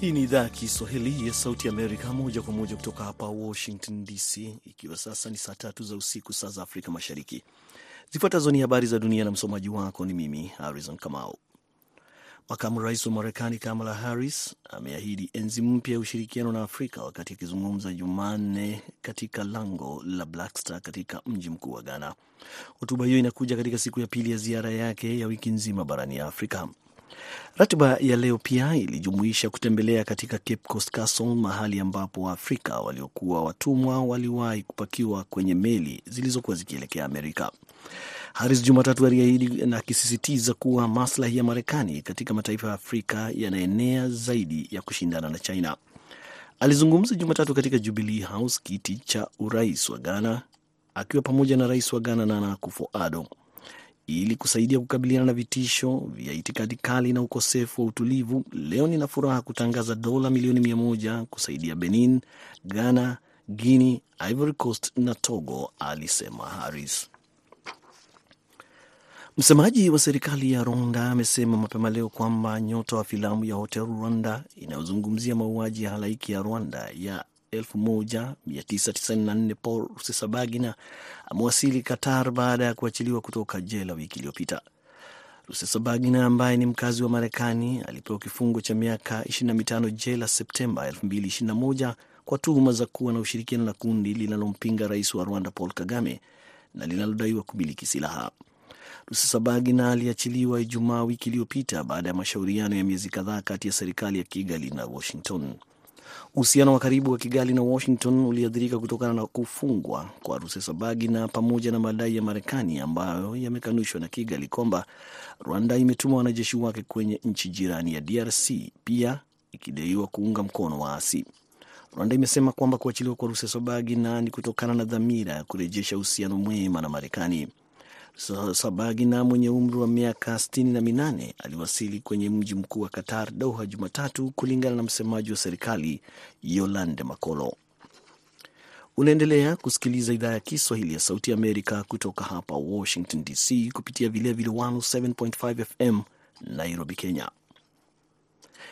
Hii ni idhaa ya Kiswahili ya Sauti Amerika, moja kwa moja kutoka hapa Washington DC, ikiwa sasa ni saa tatu za usiku, saa za Afrika Mashariki. Zifuatazo ni habari za dunia na msomaji wako ni mimi Harrison Kamau. Makamu rais wa Marekani Kamala Harris ameahidi enzi mpya ya ushirikiano na Afrika wakati akizungumza Jumanne katika lango la Black Star katika mji mkuu wa Ghana. Hotuba hiyo inakuja katika siku ya pili ya ziara yake ya wiki nzima barani Afrika. Ratiba ya leo pia ilijumuisha kutembelea katika Cape Coast Castle, mahali ambapo Waafrika waliokuwa watumwa waliwahi kupakiwa kwenye meli zilizokuwa zikielekea Amerika. Haris Jumatatu aliahidi na akisisitiza kuwa maslahi ya Marekani katika mataifa ya Afrika yanaenea zaidi ya kushindana na China. Alizungumza Jumatatu katika Jubilee House, kiti cha urais wa Ghana, akiwa pamoja na rais wa Ghana Nana Akufo-Addo ili kusaidia kukabiliana na vitisho vya itikadi kali na ukosefu wa utulivu. Leo nina furaha kutangaza dola milioni mia moja kusaidia Benin, Ghana, Guinea, Ivory Coast na Togo, alisema Harris. Msemaji wa serikali ya Rwanda amesema mapema leo kwamba nyota wa filamu ya Hotel Rwanda inayozungumzia mauaji ya halaiki ya Rwanda ya 1994 Paul Rusesabagina amewasili Qatar baada ya kuachiliwa kutoka jela wiki iliyopita. Rusesabagina ambaye ni mkazi wa Marekani alipewa kifungo cha miaka 25 jela Septemba 2021 kwa tuhuma za kuwa na ushirikiano na kundi linalompinga rais wa Rwanda Paul Kagame na linalodaiwa kumiliki silaha. Rusesabagina aliachiliwa Ijumaa wiki iliyopita baada ya mashauriano ya miezi kadhaa kati ya serikali ya Kigali na Washington. Uhusiano wa karibu wa Kigali na Washington uliathirika kutokana na kufungwa kwa Rusesabagina pamoja na madai ya Marekani ambayo yamekanushwa na Kigali kwamba Rwanda imetuma wanajeshi wake kwenye nchi jirani ya DRC, pia ikidaiwa kuunga mkono waasi. Rwanda imesema kwamba kuachiliwa kwa Rusesabagina ni kutokana na dhamira ya kurejesha uhusiano mwema na Marekani. Rusesabagina mwenye umri wa miaka sitini na minane aliwasili kwenye mji mkuu wa Qatar, Doha, Jumatatu, kulingana na msemaji wa serikali Yolande Makolo. Unaendelea kusikiliza idhaa ya Kiswahili ya Sauti Amerika kutoka hapa Washington DC, kupitia vilevile 107.5 FM Nairobi, Kenya.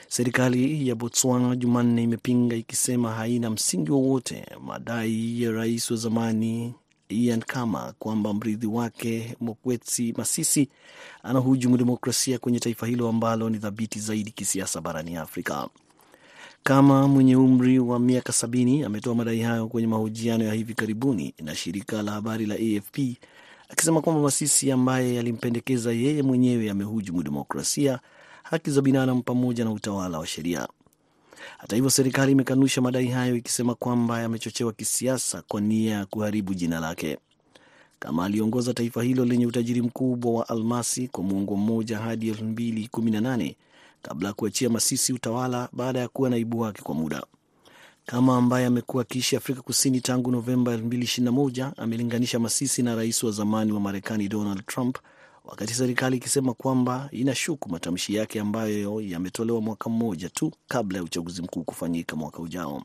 Serikali ya Botswana Jumanne imepinga ikisema haina msingi wowote madai ya rais wa zamani Ian Kama kwamba mrithi wake Mokwetsi Masisi anahujumu demokrasia kwenye taifa hilo ambalo ni thabiti zaidi kisiasa barani Afrika. Kama mwenye umri wa miaka sabini ametoa madai hayo kwenye mahojiano ya hivi karibuni na shirika la habari la AFP akisema kwamba Masisi ambaye alimpendekeza yeye mwenyewe amehujumu demokrasia, haki za binadamu pamoja na utawala wa sheria. Hata hivyo, serikali imekanusha madai hayo ikisema kwamba yamechochewa kisiasa kwa nia ya kuharibu jina lake. Kama aliongoza taifa hilo lenye utajiri mkubwa wa almasi kwa muongo mmoja hadi 2018 kabla ya kuachia Masisi utawala baada ya kuwa naibu wake kwa muda. Kama ambaye amekuwa akiishi Afrika Kusini tangu Novemba 2021 amelinganisha Masisi na rais wa zamani wa Marekani Donald Trump wakati serikali ikisema kwamba inashuku matamshi yake ambayo yametolewa mwaka mmoja tu kabla ya uchaguzi mkuu kufanyika mwaka ujao.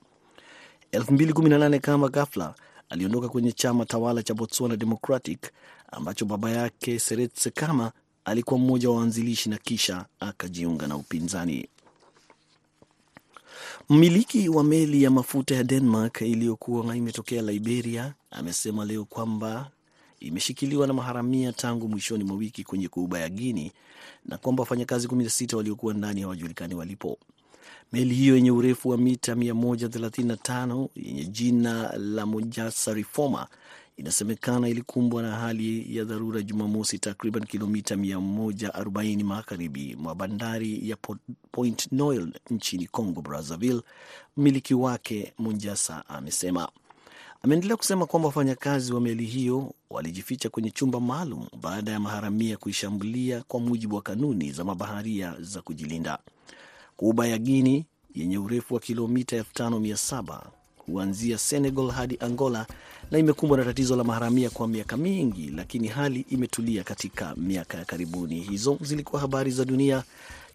2018 kama ghafla aliondoka kwenye chama tawala cha Botswana Democratic ambacho baba yake Seretse Khama alikuwa mmoja wa waanzilishi na kisha akajiunga na upinzani. Mmiliki wa meli ya mafuta ya Denmark iliyokuwa imetokea Liberia amesema leo kwamba imeshikiliwa na maharamia tangu mwishoni mwa wiki kwenye kuba ya Guini na kwamba wafanyakazi 16 waliokuwa ndani hawajulikani walipo. Meli hiyo yenye urefu wa mita 135 yenye jina la Mojasa Reforma inasemekana ilikumbwa na hali ya dharura Jumamosi, takriban kilomita 140 magharibi mwa bandari ya Point Noel nchini Congo Brazzaville. Mmiliki wake Monjasa amesema Ameendelea kusema kwamba wafanyakazi wa meli hiyo walijificha kwenye chumba maalum baada ya maharamia kuishambulia kwa mujibu wa kanuni za mabaharia za kujilinda. Kuba ya Guini yenye urefu wa kilomita 5700 huanzia Senegal hadi Angola na imekumbwa na tatizo la maharamia kwa miaka mingi, lakini hali imetulia katika miaka ya karibuni. Hizo zilikuwa habari za dunia.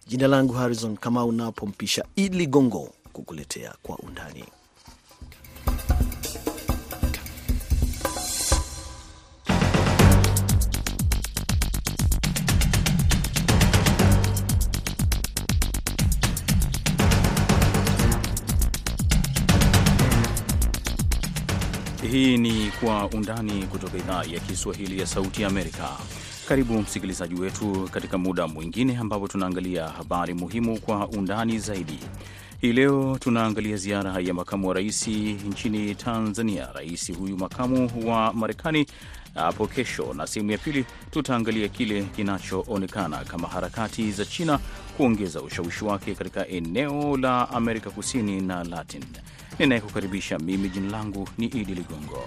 Jina langu Harrison Kamau, napompisha Idi Ligongo kukuletea kwa undani Hii ni Kwa Undani kutoka idhaa ya Kiswahili ya Sauti Amerika. Karibu msikilizaji wetu katika muda mwingine ambapo tunaangalia habari muhimu kwa undani zaidi. Hii leo tunaangalia ziara ya makamu wa rais nchini Tanzania. Rais huyu makamu wa Marekani hapo kesho, na sehemu ya pili tutaangalia kile kinachoonekana kama harakati za China kuongeza ushawishi wake katika eneo la Amerika Kusini na Latin. Ninayekukaribisha mimi, jina langu ni Idi Ligongo.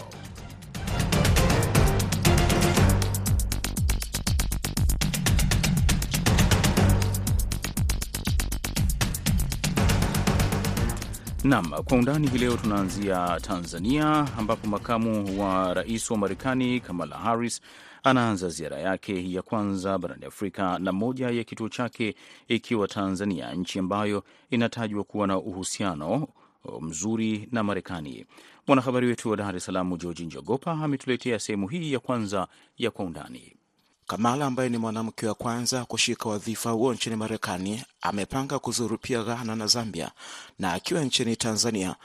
Nam kwa undani hii leo tunaanzia Tanzania ambapo makamu wa rais wa Marekani Kamala Harris anaanza ziara yake ya kwanza barani Afrika na moja ya kituo chake ikiwa Tanzania, nchi ambayo inatajwa kuwa na uhusiano mzuri na Marekani. Mwanahabari wetu wa Dar es Salaam Georgi Njogopa ametuletea sehemu hii ya kwanza ya kwa undani. Kamala ambaye ni mwanamke wa kwanza kushika wadhifa huo nchini Marekani amepanga kuzuru pia Ghana na Zambia, na akiwa nchini Tanzania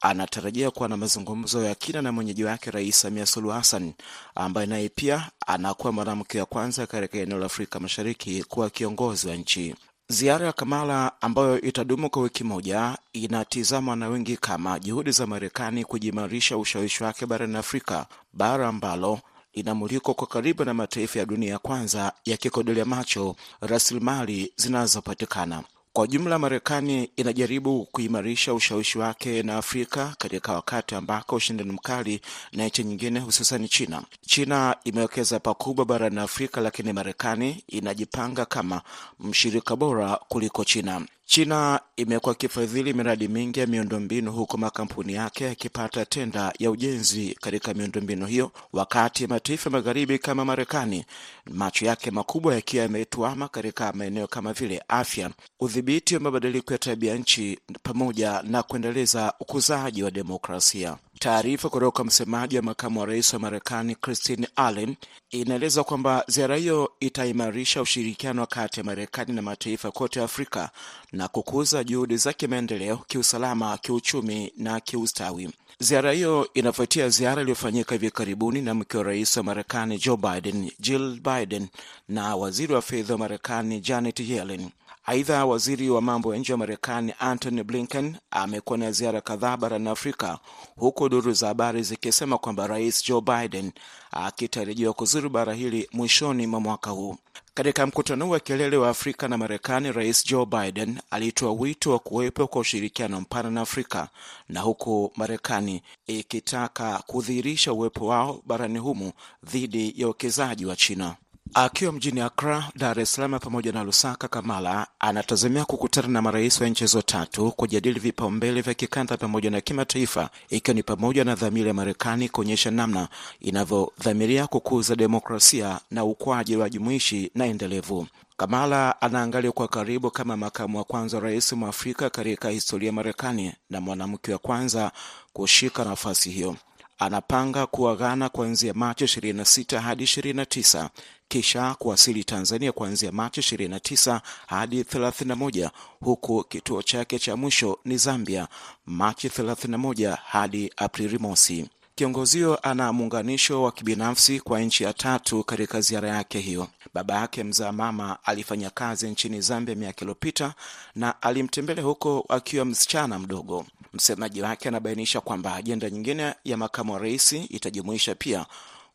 anatarajia kuwa na mazungumzo ya kina na mwenyeji wake Rais Samia Suluhu Hassan ambaye naye pia anakuwa mwanamke wa kwanza katika eneo la Afrika Mashariki kuwa kiongozi wa nchi. Ziara ya Kamala ambayo itadumu kwa wiki moja inatizamwa na wengi kama juhudi za Marekani kujimarisha ushawishi wake barani Afrika, bara ambalo inamulikwa kwa karibu na mataifa ya dunia ya kwanza yakikodolea macho rasilimali zinazopatikana. Kwa jumla, Marekani inajaribu kuimarisha ushawishi wake na Afrika katika wakati ambako ushindani mkali na nchi nyingine hususani China. China imewekeza pakubwa barani Afrika, lakini Marekani inajipanga kama mshirika bora kuliko China. China imekuwa ikifadhili miradi mingi ya miundombinu huku makampuni yake yakipata tenda ya ujenzi katika miundombinu hiyo, wakati mataifa magharibi kama Marekani macho yake makubwa yakiwa yametuama katika maeneo kama vile afya, udhibiti wa mabadiliko ya tabia nchi, pamoja na kuendeleza ukuzaji wa demokrasia. Taarifa kutoka msemaji wa makamu wa rais wa Marekani Christine Allen inaeleza kwamba ziara hiyo itaimarisha ushirikiano kati ya Marekani na mataifa kote Afrika na kukuza juhudi za kimaendeleo, kiusalama, kiuchumi na kiustawi. Ziara hiyo inafuatia ziara iliyofanyika hivi karibuni na mke wa rais wa Marekani Joe Biden, Jill Biden, na waziri wa fedha wa Marekani Janet Yellen. Aidha, waziri wa mambo ya nje wa Marekani Antony Blinken amekuwa na ziara kadhaa barani Afrika, huku duru za habari zikisema kwamba rais Joe Biden akitarajiwa kuzuru bara hili mwishoni mwa mwaka huu. Katika mkutano wa kilele wa Afrika na Marekani, rais Joe Biden alitoa wito wa kuwepo kwa ushirikiano mpana na Afrika, na huku Marekani ikitaka kudhihirisha uwepo wao barani humu dhidi ya uwekezaji wa China. Akiwa mjini Accra, Dar es Salaam pamoja na Lusaka, Kamala anatazamia kukutana na marais wa nchi hizo tatu kujadili vipaumbele vya kikanda pamoja na kimataifa, ikiwa ni pamoja na dhamira ya Marekani kuonyesha namna inavyodhamiria kukuza demokrasia na ukuaji wa jumuishi na endelevu. Kamala anaangalia kwa karibu kama makamu wa kwanza rais mwa Afrika katika historia ya Marekani na mwanamke wa kwanza kushika nafasi hiyo. Anapanga kuwa Ghana kuanzia Machi 26 hadi 29 kisha kuwasili Tanzania kuanzia Machi 29 hadi 31, huku kituo chake cha mwisho ni Zambia Machi 31 hadi Aprili mosi. Kiongozi huyo ana muunganisho wa kibinafsi kwa nchi ya tatu katika ziara yake hiyo. Baba yake mzaa mama alifanya kazi nchini Zambia miaka iliyopita na alimtembelea huko akiwa msichana mdogo. Msemaji wake anabainisha kwamba ajenda nyingine ya makamu wa rais itajumuisha pia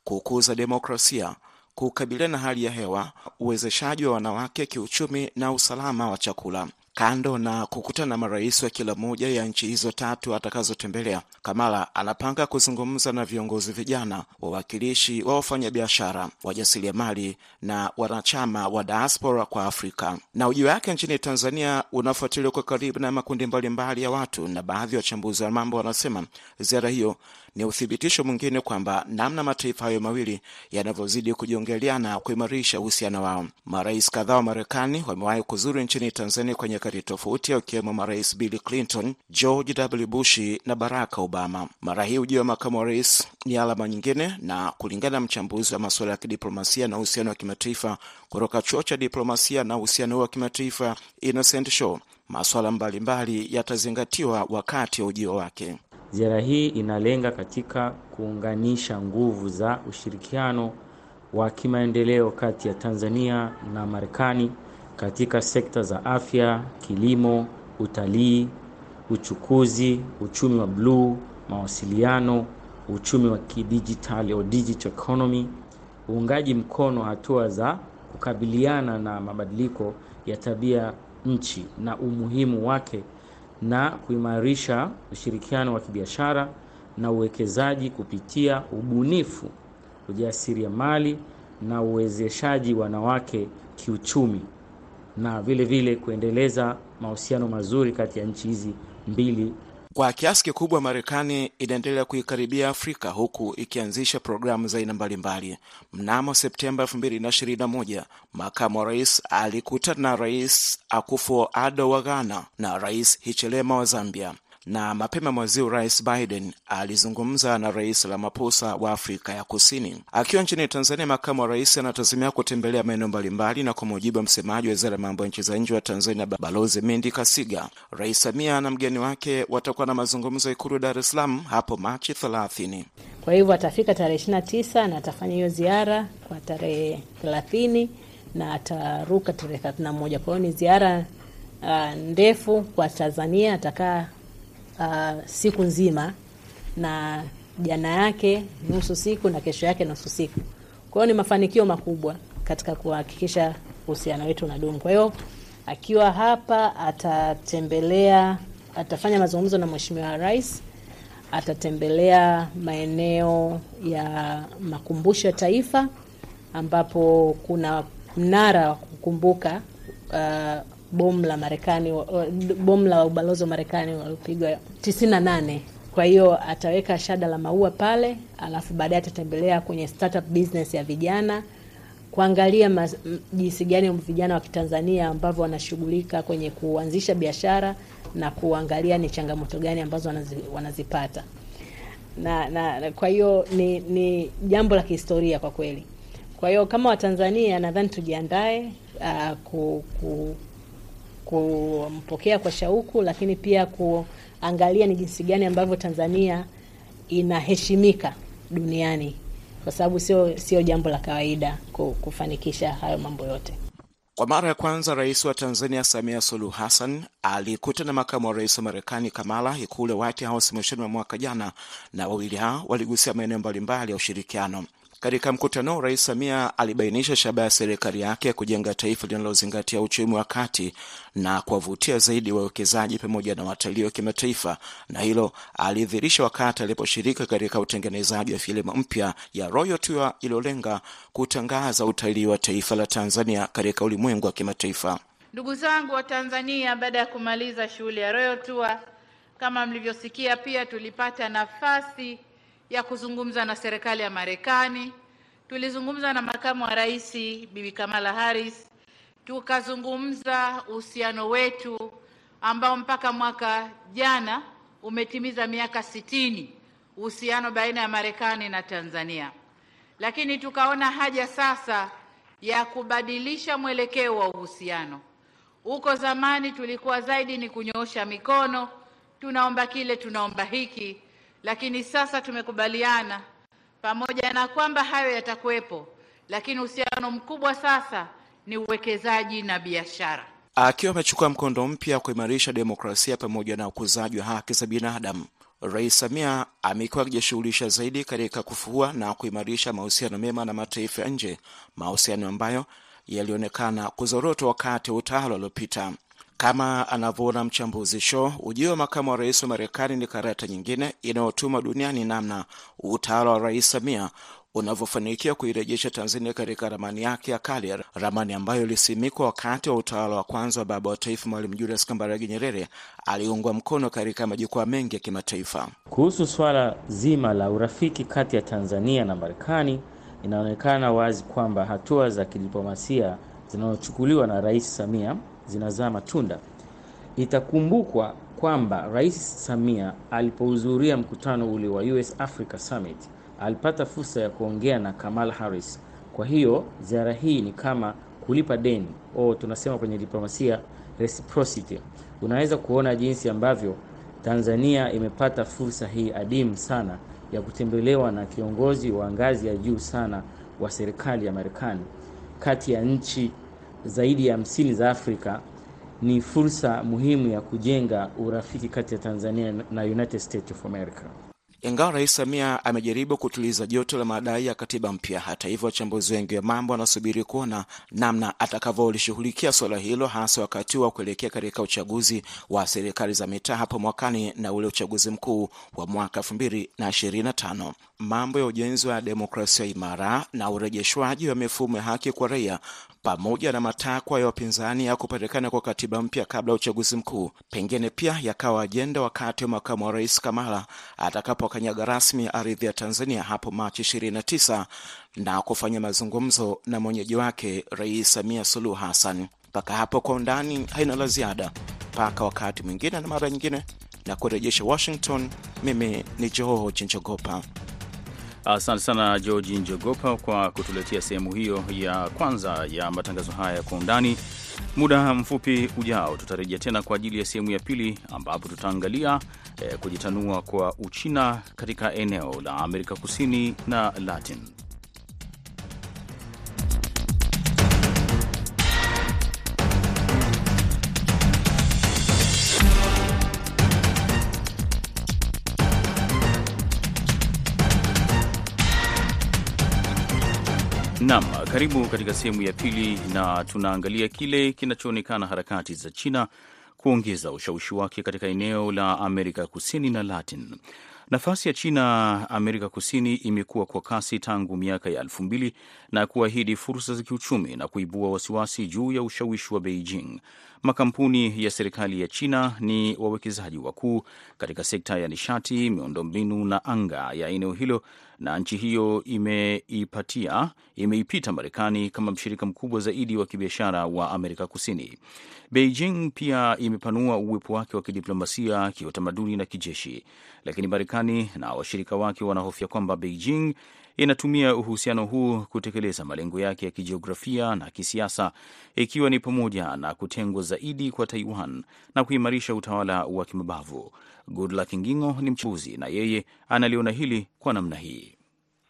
kukuza demokrasia, kukabiliana na hali ya hewa, uwezeshaji wa wanawake kiuchumi na usalama wa chakula. Kando na kukutana na marais wa kila moja ya nchi hizo tatu atakazotembelea, Kamala anapanga kuzungumza na viongozi vijana, wawakilishi wa wafanyabiashara, wajasiriamali na wanachama wa diaspora kwa Afrika. Na ujio wake nchini Tanzania unafuatiliwa kwa karibu na makundi mbalimbali ya watu, na baadhi ya wachambuzi wa mambo wanasema ziara hiyo ni uthibitisho mwingine kwamba namna mataifa hayo mawili yanavyozidi kujiongeleana kuimarisha uhusiano wao. Marais kadhaa wa Marekani wamewahi kuzuru nchini Tanzania kwa nyakati tofauti, wakiwemo marais Bill Clinton, George W. Bush na Barack Obama. Mara hii ujio wa makamu wa rais ni alama nyingine, na kulingana na mchambuzi wa masuala ya kidiplomasia na uhusiano wa kimataifa kutoka chuo cha diplomasia na uhusiano wa kimataifa Innocent Show, masuala mbalimbali yatazingatiwa wakati wa ujio wake. Ziara hii inalenga katika kuunganisha nguvu za ushirikiano wa kimaendeleo kati ya Tanzania na Marekani katika sekta za afya, kilimo, utalii, uchukuzi, uchumi wa bluu, mawasiliano, uchumi wa kidijitali au digital economy, uungaji mkono hatua za kukabiliana na mabadiliko ya tabia nchi na umuhimu wake na kuimarisha ushirikiano wa kibiashara na uwekezaji kupitia ubunifu, ujasiriamali na uwezeshaji wanawake kiuchumi na vile vile kuendeleza mahusiano mazuri kati ya nchi hizi mbili. Kwa kiasi kikubwa Marekani inaendelea kuikaribia Afrika huku ikianzisha programu za aina mbalimbali. Mnamo Septemba 2021 makamu wa rais alikutana na Rais Akufo-Addo wa Ghana na Rais Hichilema wa Zambia, na mapema mwezi Rais Biden alizungumza na Rais Ramaphosa wa Afrika ya Kusini. Akiwa nchini Tanzania, makamu wa rais anatazamia kutembelea maeneo mbalimbali, na kwa mujibu wa msemaji wa wizara ya mambo ya nchi za nje wa Tanzania, Balozi Mindi Kasiga, Rais Samia na mgeni wake watakuwa na mazungumzo Ikulu Dar es Salaam hapo Machi 30. Kwa hivyo atafika tarehe ishirini na atafanya hiyo ziara kwa tarehe thelathini na ataruka tarehe thelathini na moja. Kwa hiyo ni ziara uh, ndefu kwa Tanzania. Atakaa uh, siku nzima na jana yake nusu siku na kesho yake nusu siku. Kwa hiyo ni mafanikio makubwa katika kuhakikisha uhusiano wetu unadumu. Kwa hiyo akiwa hapa atatembelea, atafanya mazungumzo na Mheshimiwa Rais, atatembelea maeneo ya makumbusho ya taifa ambapo kuna mnara wa kukumbuka uh, bomu la Marekani, bomu la ubalozi wa Marekani waliopigwa tisini na nane. Kwa hiyo ataweka shada la maua pale, alafu baadaye atatembelea kwenye startup business ya vijana kuangalia jinsi gani vijana wa Kitanzania ambavyo wanashughulika kwenye kuanzisha biashara na kuangalia ni changamoto gani ambazo wanazi, wanazipata na, na kwa hiyo ni, ni jambo la kihistoria kwa kweli. Kwa hiyo kama Watanzania nadhani tujiandae uh, ku, ku, kumpokea kwa shauku, lakini pia kuangalia ni jinsi gani ambavyo Tanzania inaheshimika duniani, kwa sababu sio sio jambo la kawaida kufanikisha hayo mambo yote. Kwa mara ya kwanza rais wa Tanzania Samia Suluhu Hassan alikutana na makamu wa rais wa Marekani Kamala ikulu White House mwishoni mwa mwaka jana, na wawili hao waligusia maeneo mbalimbali ya ushirikiano. Katika mkutano, Rais Samia alibainisha shabaha ya serikali yake ya kujenga taifa linalozingatia uchumi wa kati na kuwavutia zaidi wawekezaji pamoja na watalii wa kimataifa, na hilo alidhihirisha wakati aliposhiriki katika utengenezaji wa filamu mpya ya Royal Tour iliyolenga kutangaza utalii wa taifa la Tanzania katika ulimwengu wa kimataifa. Ndugu zangu wa Tanzania, baada ya kumaliza shughuli ya Royal Tour, kama mlivyosikia, pia tulipata nafasi ya kuzungumza na serikali ya Marekani. Tulizungumza na makamu wa rais Bibi Kamala Harris, tukazungumza uhusiano wetu ambao mpaka mwaka jana umetimiza miaka sitini, uhusiano baina ya Marekani na Tanzania, lakini tukaona haja sasa ya kubadilisha mwelekeo wa uhusiano. Huko zamani tulikuwa zaidi ni kunyoosha mikono, tunaomba kile, tunaomba hiki lakini sasa tumekubaliana pamoja na kwamba hayo yatakuwepo, lakini uhusiano mkubwa sasa ni uwekezaji na biashara. Akiwa amechukua mkondo mpya kuimarisha demokrasia pamoja na ukuzaji wa haki za binadamu, Rais Samia amekuwa akijishughulisha zaidi katika kufufua na kuimarisha mahusiano mema na mataifa ya nje, mahusiano ambayo yalionekana kuzorota wakati wa utawala uliopita. Kama anavyoona mchambuzi Shaw, ujio wa makamu wa rais wa Marekani ni karata nyingine inayotuma duniani namna utawala wa Rais Samia unavyofanikiwa kuirejesha Tanzania katika ramani yake ya kale, ramani ambayo ilisimikwa wakati wa utawala wa kwanza wa baba wa taifa Mwalimu Julius Kambarage Nyerere, aliungwa mkono katika majukwaa mengi ya kimataifa. Kuhusu swala zima la urafiki kati ya Tanzania na Marekani, inaonekana wazi kwamba hatua za kidiplomasia zinazochukuliwa na Rais Samia zinazaa matunda. Itakumbukwa kwamba Rais Samia alipohudhuria mkutano ule wa US Africa Summit alipata fursa ya kuongea na Kamala Harris. Kwa hiyo ziara hii ni kama kulipa deni o, tunasema kwenye diplomasia reciprocity, unaweza kuona jinsi ambavyo Tanzania imepata fursa hii adimu sana ya kutembelewa na kiongozi wa ngazi ya juu sana wa serikali ya Marekani kati ya nchi zaidi ya hamsini za Afrika. Ni fursa muhimu ya kujenga urafiki kati ya Tanzania na United States of America. Ingawa Rais Samia amejaribu kutuliza joto la madai ya katiba mpya, hata hivyo, wachambuzi wengi wa mambo wanasubiri kuona namna atakavyolishughulikia suala hilo, hasa wakati wa kuelekea katika uchaguzi wa serikali za mitaa hapo mwakani na ule uchaguzi mkuu wa mwaka elfu mbili na ishirini na tano. Mambo ya ujenzi wa demokrasia imara na urejeshwaji wa mifumo ya haki kwa raia pamoja na matakwa ya wapinzani ya kupatikana kwa katiba mpya kabla ya uchaguzi mkuu pengine pia yakawa ajenda wakati wa makamu wa rais Kamala atakapokanyaga rasmi ardhi ya Tanzania hapo Machi 29 na kufanya mazungumzo na mwenyeji wake Rais Samia Suluhu Hassan. Mpaka hapo kwa undani haina la ziada, mpaka wakati mwingine na mara nyingine, na kurejesha Washington. Mimi ni Joho Njogopa. Asante sana Georgi Njogopa kwa kutuletea sehemu hiyo ya kwanza ya matangazo haya ya kwa undani. Muda mfupi ujao tutarejea tena kwa ajili ya sehemu ya pili ambapo tutaangalia eh, kujitanua kwa Uchina katika eneo la Amerika Kusini na Latin. Naam, karibu katika sehemu ya pili, na tunaangalia kile kinachoonekana harakati za China kuongeza ushawishi wake katika eneo la Amerika Kusini na Latin. Nafasi ya China Amerika Kusini imekuwa kwa kasi tangu miaka ya elfu mbili na kuahidi fursa za kiuchumi na kuibua wasiwasi juu ya ushawishi wa Beijing. Makampuni ya serikali ya China ni wawekezaji wakuu katika sekta ya nishati, miundombinu na anga ya eneo hilo, na nchi hiyo imeipatia imeipita Marekani kama mshirika mkubwa zaidi wa kibiashara wa Amerika Kusini. Beijing pia imepanua uwepo wake wa kidiplomasia, kiutamaduni na kijeshi, lakini Marekani na washirika wake wanahofia kwamba Beijing inatumia uhusiano huu kutekeleza malengo yake ya kijiografia na kisiasa, ikiwa ni pamoja na kutengwa zaidi kwa Taiwan na kuimarisha utawala wa kimabavu. Goodluck Ngingo ni mchambuzi na yeye analiona hili kwa namna hii.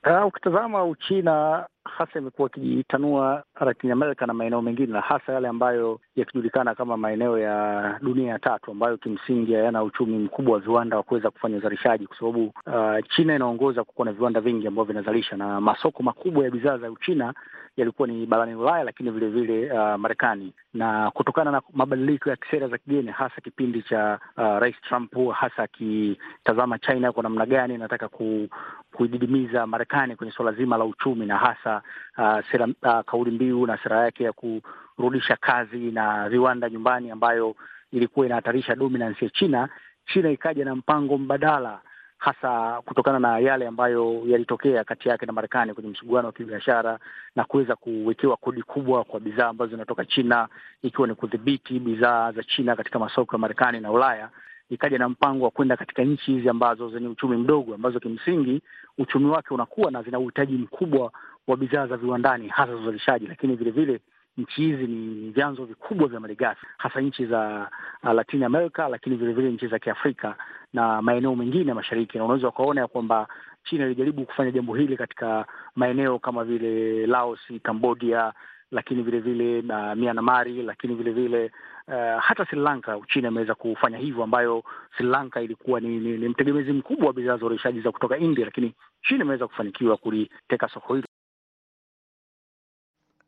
Uh, ukitazama Uchina hasa imekuwa ikijitanua Latin America na maeneo mengine, na hasa yale ambayo yakijulikana kama maeneo ya dunia ya tatu, ambayo kimsingi hayana uchumi mkubwa wa viwanda wa kuweza kufanya uzalishaji, kwa sababu uh, China inaongoza kukuwa na viwanda vingi ambavyo vinazalisha, na masoko makubwa ya bidhaa za Uchina yalikuwa ni barani Ulaya, lakini vilevile uh, Marekani. Na kutokana na mabadiliko ya sera za kigeni, hasa kipindi cha uh, Rais Trump, hasa akitazama China kwa namna gani inataka ku, kuididimiza Marekani kwenye suala zima la uchumi na hasa uh, sera uh, kauli mbiu na sera yake ya kurudisha kazi na viwanda nyumbani ambayo ilikuwa inahatarisha dominance ya China. China ikaja na mpango mbadala hasa kutokana na yale ambayo yalitokea kati yake na Marekani kwenye msuguano wa kibiashara na kuweza kuwekewa kodi kubwa kwa bidhaa ambazo zinatoka China, ikiwa ni kudhibiti bidhaa za China katika masoko ya Marekani na Ulaya. Ikaja na mpango wa kwenda katika nchi hizi ambazo zenye uchumi mdogo, ambazo kimsingi uchumi wake unakuwa na zina uhitaji mkubwa wa bidhaa za viwandani, hasa za uzalishaji, lakini vilevile nchi hizi ni vyanzo vikubwa vya malighafi hasa nchi za uh, Latin America, lakini vilevile nchi za Kiafrika na maeneo mengine mashariki, na unaweza ukaona ya kwamba China ilijaribu kufanya jambo hili katika maeneo kama vile Laos, Cambodia, lakini vilevile na Myanmar, lakini vilevile uh, hata Sri Lanka. Uchina imeweza kufanya hivyo, ambayo Sri Lanka ilikuwa ni, ni, ni mtegemezi mkubwa wa bidhaa za uzalishaji za kutoka India, lakini China imeweza kufanikiwa kuliteka soko hilo.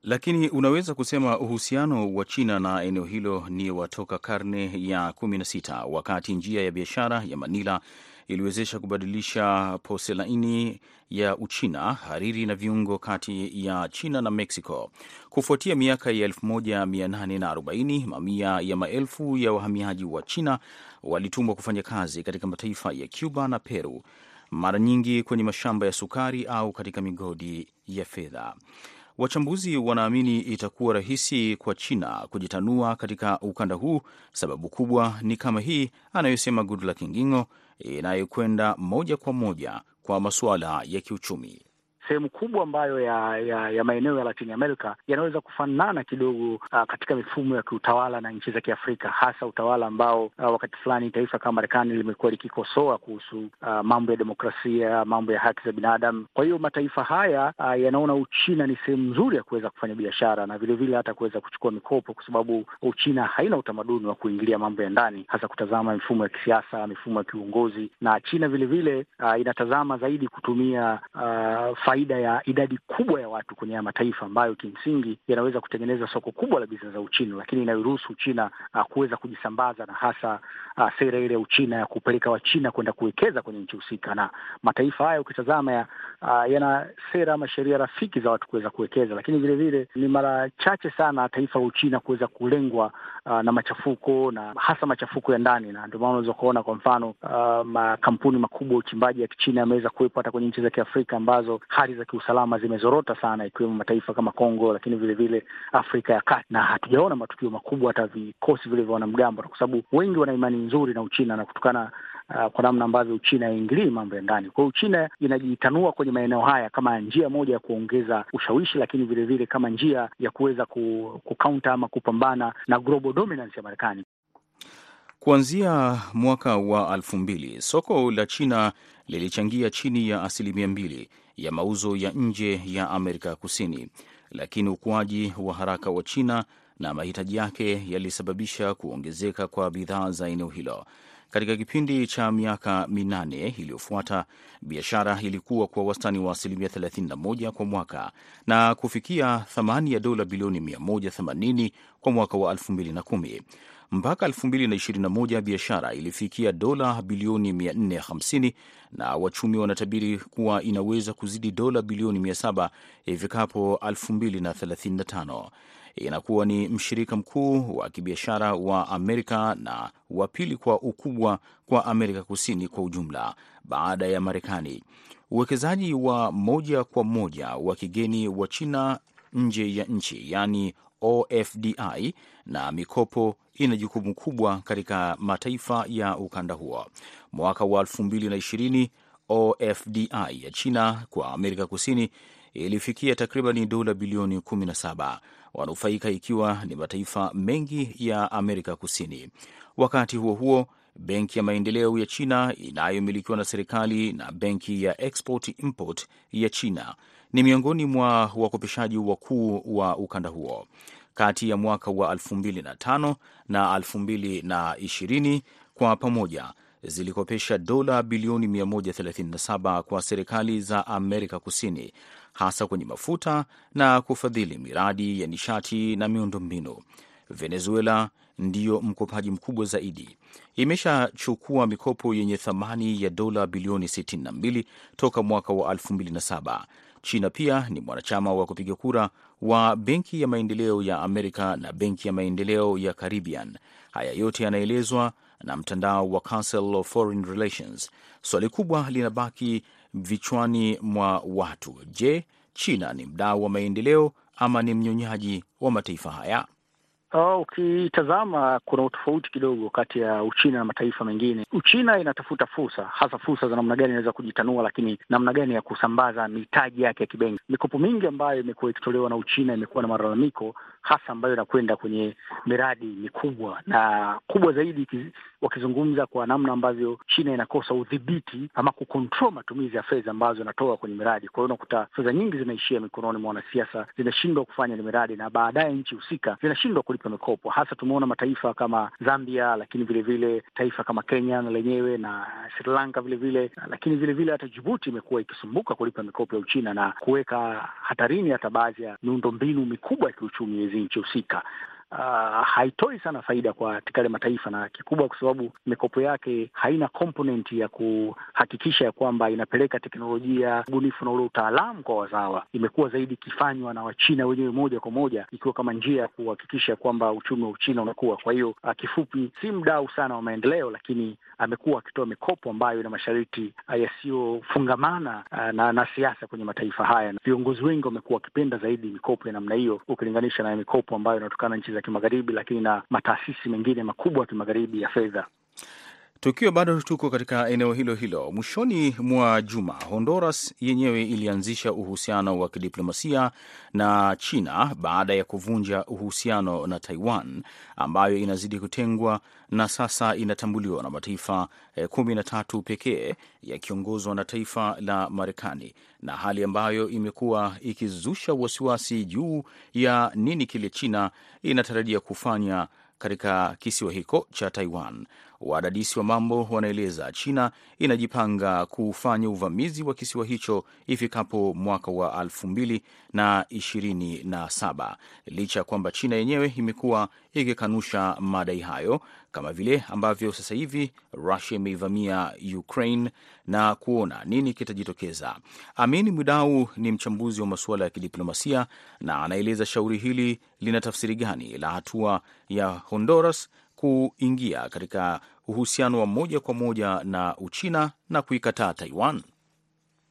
Lakini unaweza kusema uhusiano wa China na eneo hilo ni watoka karne ya kumi na sita wakati njia ya biashara ya Manila iliwezesha kubadilisha poselaini ya Uchina, hariri na viungo kati ya China na Mexico. Kufuatia miaka ya 1840 mamia ya maelfu ya wahamiaji wa China walitumwa kufanya kazi katika mataifa ya Cuba na Peru, mara nyingi kwenye mashamba ya sukari au katika migodi ya fedha. Wachambuzi wanaamini itakuwa rahisi kwa China kujitanua katika ukanda huu. Sababu kubwa ni kama hii anayosema Goodluck Ngingo, inayokwenda moja kwa moja kwa masuala ya kiuchumi. Sehemu kubwa ambayo ya, ya, ya maeneo ya Latin America yanaweza kufanana kidogo uh, katika mifumo ya kiutawala na nchi za Kiafrika, hasa utawala ambao uh, wakati fulani taifa kama Marekani limekuwa likikosoa kuhusu uh, mambo ya demokrasia, mambo ya haki za binadamu. Kwa hiyo mataifa haya uh, yanaona Uchina ni sehemu nzuri ya kuweza kufanya biashara na vilevile hata kuweza kuchukua mikopo, kwa sababu Uchina haina utamaduni wa kuingilia mambo ya ndani, hasa kutazama mifumo ya kisiasa, mifumo ya kiuongozi, na China vilevile uh, inatazama zaidi kutumia uh, faida ya idadi kubwa ya watu kwenye haya mataifa ambayo kimsingi yanaweza kutengeneza soko kubwa la bidhaa za Uchina, lakini inayoruhusu Uchina uh, kuweza kujisambaza na hasa uh, sera ile ya Uchina ya kupeleka Wachina kwenda kuwekeza kwenye nchi husika. Na mataifa haya ukitazama ya, uh, yana sera ama sheria rafiki za watu kuweza kuwekeza, lakini vilevile ni mara chache sana taifa la Uchina kuweza kulengwa uh, na machafuko na hasa machafuko ya ndani, na ndio maana unaweza kuona kwa mfano uh, makampuni makubwa ya uchimbaji ya Kichina yameweza kuwepo hata kwenye nchi za Kiafrika ambazo hali za kiusalama zimezorota sana, ikiwemo mataifa kama Kongo, lakini vilevile Afrika ya Kati, na hatujaona matukio makubwa hata vikosi vile vya wanamgambo, kwa sababu wengi wana imani nzuri na Uchina na kutokana Uh, kwa namna ambavyo Uchina haingilii mambo ya ndani. Kwa hiyo Uchina inajitanua kwenye maeneo haya kama njia moja ya kuongeza ushawishi, lakini vilevile kama njia ya kuweza kukaunta ama kupambana na global dominance ya Marekani. Kuanzia mwaka wa elfu mbili soko la China lilichangia chini ya asilimia mbili ya mauzo ya nje ya Amerika Kusini, lakini ukuaji wa haraka wa China na mahitaji yake yalisababisha kuongezeka kwa bidhaa za eneo hilo. Katika kipindi cha miaka minane iliyofuata, biashara ilikuwa kwa wastani wa asilimia 31 kwa mwaka na kufikia thamani ya dola bilioni 180 kwa mwaka wa 2010. Mpaka 2021 biashara ilifikia dola bilioni 450 na wachumi wanatabiri kuwa inaweza kuzidi dola bilioni 700 ifikapo 2035. Inakuwa ni mshirika mkuu wa kibiashara wa Amerika na wa pili kwa ukubwa kwa Amerika Kusini kwa ujumla baada ya Marekani. Uwekezaji wa moja kwa moja wa kigeni wa China nje ya nchi, yaani OFDI, na mikopo ina jukumu kubwa katika mataifa ya ukanda huo. Mwaka wa 2020 OFDI ya China kwa Amerika Kusini ilifikia takriban dola bilioni 17, wanufaika ikiwa ni mataifa mengi ya Amerika Kusini. Wakati huo huo, benki ya maendeleo ya China inayomilikiwa na serikali na benki ya Export Import ya China ni miongoni mwa wakopeshaji wakuu wa ukanda huo. Kati ya mwaka wa 2005 na 2020 kwa pamoja zilikopesha dola bilioni 137 kwa serikali za Amerika Kusini, hasa kwenye mafuta na kufadhili miradi ya nishati na miundombinu. Venezuela ndiyo mkopaji mkubwa zaidi, imeshachukua mikopo yenye thamani ya dola bilioni 62 toka mwaka wa 2007. China pia ni mwanachama wa kupiga kura wa Benki ya Maendeleo ya Amerika na Benki ya Maendeleo ya Caribbean. Haya yote yanaelezwa na mtandao wa Council of Foreign Relations. Swali kubwa linabaki vichwani mwa watu. Je, China ni mdau wa maendeleo ama ni mnyonyaji wa mataifa haya? Ukitazama, uh, kuna utofauti kidogo kati ya Uchina na mataifa mengine. Uchina inatafuta fursa, hasa fursa za namna gani inaweza kujitanua, lakini namna gani ya kusambaza mitaji yake ya kibenki. Mikopo mingi ambayo imekuwa ikitolewa na Uchina imekuwa na malalamiko hasa ambayo inakwenda kwenye miradi mikubwa na kubwa zaidi, wakizungumza kwa namna ambavyo China inakosa udhibiti ama kukontrol matumizi ya fedha ambazo inatoa kwenye miradi. Kwa hiyo unakuta fedha nyingi zinaishia mikononi mwa wanasiasa, zinashindwa kufanya ile miradi na baadaye nchi husika zinashindwa mikopo. Hasa tumeona mataifa kama Zambia, lakini vilevile vile taifa kama Kenya na lenyewe na Sri Lanka vilevile vile, lakini vilevile hata Jibuti imekuwa ikisumbuka kulipa mikopo ya Uchina na kuweka hatarini hata baadhi ya miundo mbinu mikubwa ya kiuchumi hizi nchi husika. Uh, haitoi sana faida kwa tikale mataifa, na kikubwa kwa sababu mikopo yake haina component ya kuhakikisha ya kwamba inapeleka teknolojia, ubunifu na ule utaalamu kwa wazawa. Imekuwa zaidi ikifanywa na Wachina wenyewe moja kwa moja, ikiwa kama njia ya kuhakikisha kwamba uchumi wa Uchina unakuwa. Kwa hiyo uh, kifupi, si mdau sana wa maendeleo, lakini amekuwa akitoa mikopo ambayo ina masharti uh, yasiyofungamana na, na siasa kwenye mataifa haya. Viongozi wengi wamekuwa wakipenda zaidi mikopo ya namna hiyo ukilinganisha na mikopo ambayo inatokana nchi za kimagharibi lakini na mataasisi mengine makubwa ya kimagharibi ya fedha. Tukiwa bado tuko katika eneo hilo hilo, mwishoni mwa juma Honduras yenyewe ilianzisha uhusiano wa kidiplomasia na China baada ya kuvunja uhusiano na Taiwan ambayo inazidi kutengwa na sasa inatambuliwa na mataifa kumi na tatu pekee yakiongozwa na taifa la Marekani, na hali ambayo imekuwa ikizusha wasiwasi juu ya nini kile China inatarajia kufanya katika kisiwa hicho cha Taiwan. Wadadisi wa mambo wanaeleza China inajipanga kufanya uvamizi wa kisiwa hicho ifikapo mwaka wa elfu mbili na ishirini na saba licha ya kwamba China yenyewe imekuwa ikikanusha madai hayo, kama vile ambavyo sasa hivi Rusia imeivamia Ukraine na kuona nini kitajitokeza. Amin Mwidau ni mchambuzi wa masuala ya kidiplomasia na anaeleza shauri hili lina tafsiri gani la hatua ya Honduras kuingia katika uhusiano wa moja kwa moja na Uchina na kuikataa Taiwan.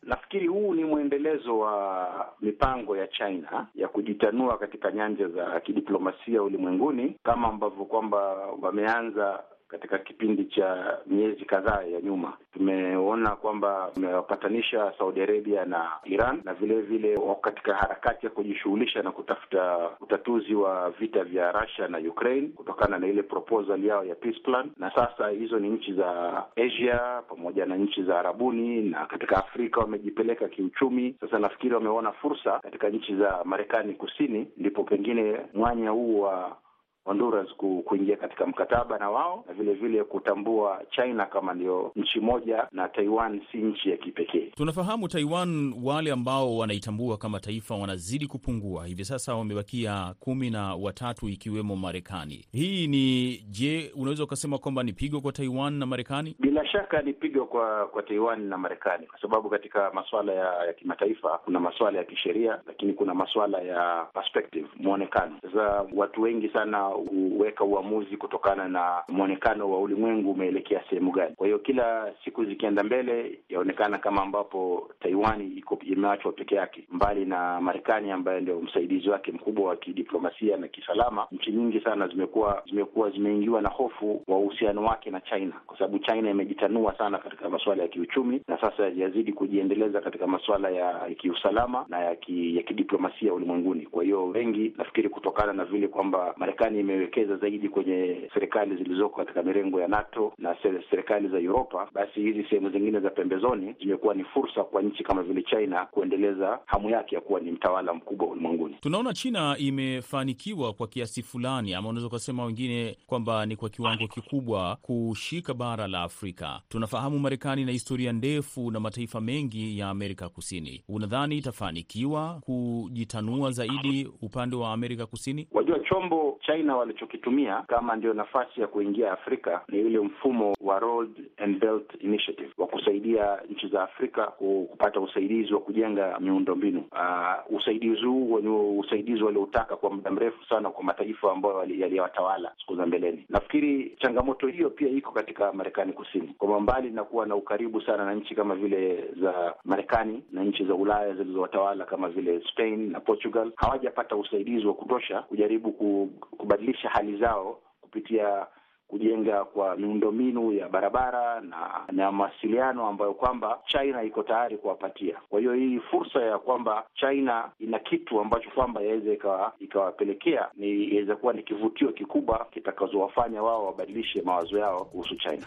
Nafikiri huu ni mwendelezo wa mipango ya China ya kujitanua katika nyanja za kidiplomasia ulimwenguni, kama ambavyo kwamba wameanza katika kipindi cha miezi kadhaa ya nyuma. Tumeona kwamba tumewapatanisha Saudi Arabia na Iran na vile vile wako katika harakati ya kujishughulisha na kutafuta utatuzi wa vita vya Russia na Ukraine kutokana na ile proposal yao ya peace plan. Na sasa hizo ni nchi za Asia pamoja na nchi za Arabuni na katika Afrika wamejipeleka kiuchumi. Sasa nafikiri wameona fursa katika nchi za Marekani Kusini, ndipo pengine mwanya huu wa Honduras kuingia katika mkataba na wao na vile vile kutambua China kama ndio nchi moja na Taiwan si nchi ya kipekee. Tunafahamu Taiwan, wale ambao wanaitambua kama taifa wanazidi kupungua. Hivi sasa wamebakia kumi na watatu ikiwemo Marekani. Hii ni je, unaweza ukasema kwamba ni pigo kwa Taiwan na Marekani? Bila shaka ni pigo kwa kwa Taiwan na Marekani kwa sababu katika masuala ya, ya kimataifa kuna masuala ya kisheria, lakini kuna masuala ya perspective, mwonekano. Sasa watu wengi sana huweka uamuzi kutokana na mwonekano wa ulimwengu umeelekea sehemu gani. Kwa hiyo kila siku zikienda mbele, yaonekana kama ambapo Taiwani iko imeachwa peke yake, mbali na Marekani ambaye ndio msaidizi wake mkubwa wa kidiplomasia na kisalama. Nchi nyingi sana zimekuwa zimekuwa zimeingiwa na hofu wa uhusiano wake na China, kwa sababu China imejitanua sana katika masuala ya kiuchumi na sasa yazidi kujiendeleza katika masuala ya kiusalama na ya kidiplomasia ulimwenguni. Kwa hiyo wengi nafikiri kutokana na vile kwamba Marekani imewekeza zaidi kwenye serikali zilizoko katika mirengo ya NATO na serikali za Uropa, basi hizi sehemu zingine za pembezoni zimekuwa ni fursa kwa nchi kama vile China kuendeleza hamu yake ya kuwa ni mtawala mkubwa ulimwenguni. Tunaona China imefanikiwa kwa kiasi fulani, ama unaweza ukasema wengine kwamba ni kwa kiwango kikubwa kushika bara la Afrika. Tunafahamu Marekani na historia ndefu na mataifa mengi ya Amerika Kusini. Unadhani itafanikiwa kujitanua zaidi upande wa Amerika Kusini? Wajua, chombo China walichokitumia kama ndio nafasi ya kuingia Afrika ni ile mfumo wa Road and Belt Initiative wa kusaidia nchi za Afrika kupata usaidizi wa kujenga miundombinu. Uh, usaidizi huu ni usaidizi waliotaka kwa muda mrefu sana kwa mataifa ambayo yaliyowatawala siku za mbeleni. Nafikiri changamoto hiyo pia iko katika Marekani Kusini, kwamba mbali na kuwa na ukaribu sana na nchi kama vile za Marekani na nchi za Ulaya zilizowatawala kama vile Spain na Portugal, hawajapata usaidizi wa kutosha kujaribu kubadilisha hali zao kupitia kujenga kwa miundombinu ya barabara na na mawasiliano ambayo kwamba China iko tayari kuwapatia. Kwa hiyo hii fursa ya kwamba China ina kitu ambacho kwamba yaweza ikawapelekea ni iweza kuwa ni kivutio kikubwa kitakazowafanya wao wabadilishe mawazo yao kuhusu China.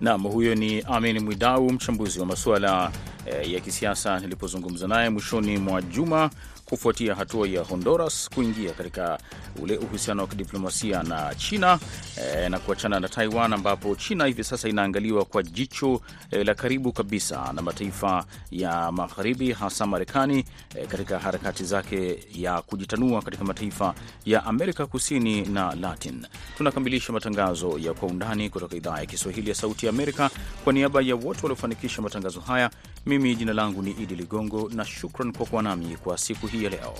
Naam, huyo ni Amin Mwidau, mchambuzi wa masuala eh, ya kisiasa nilipozungumza naye mwishoni mwa juma kufuatia hatua ya Honduras kuingia katika ule uhusiano wa kidiplomasia na China e, na kuachana na Taiwan, ambapo China hivi sasa inaangaliwa kwa jicho e, la karibu kabisa na mataifa ya magharibi, hasa Marekani e, katika harakati zake ya kujitanua katika mataifa ya Amerika Kusini na Latin. Tunakamilisha matangazo ya Kwa Undani kutoka idhaa ya Kiswahili ya Sauti ya Amerika. Kwa niaba ya wote waliofanikisha matangazo haya, mimi jina langu ni Idi Ligongo na shukran kwa kuwa nami kwa siku hii ya leo.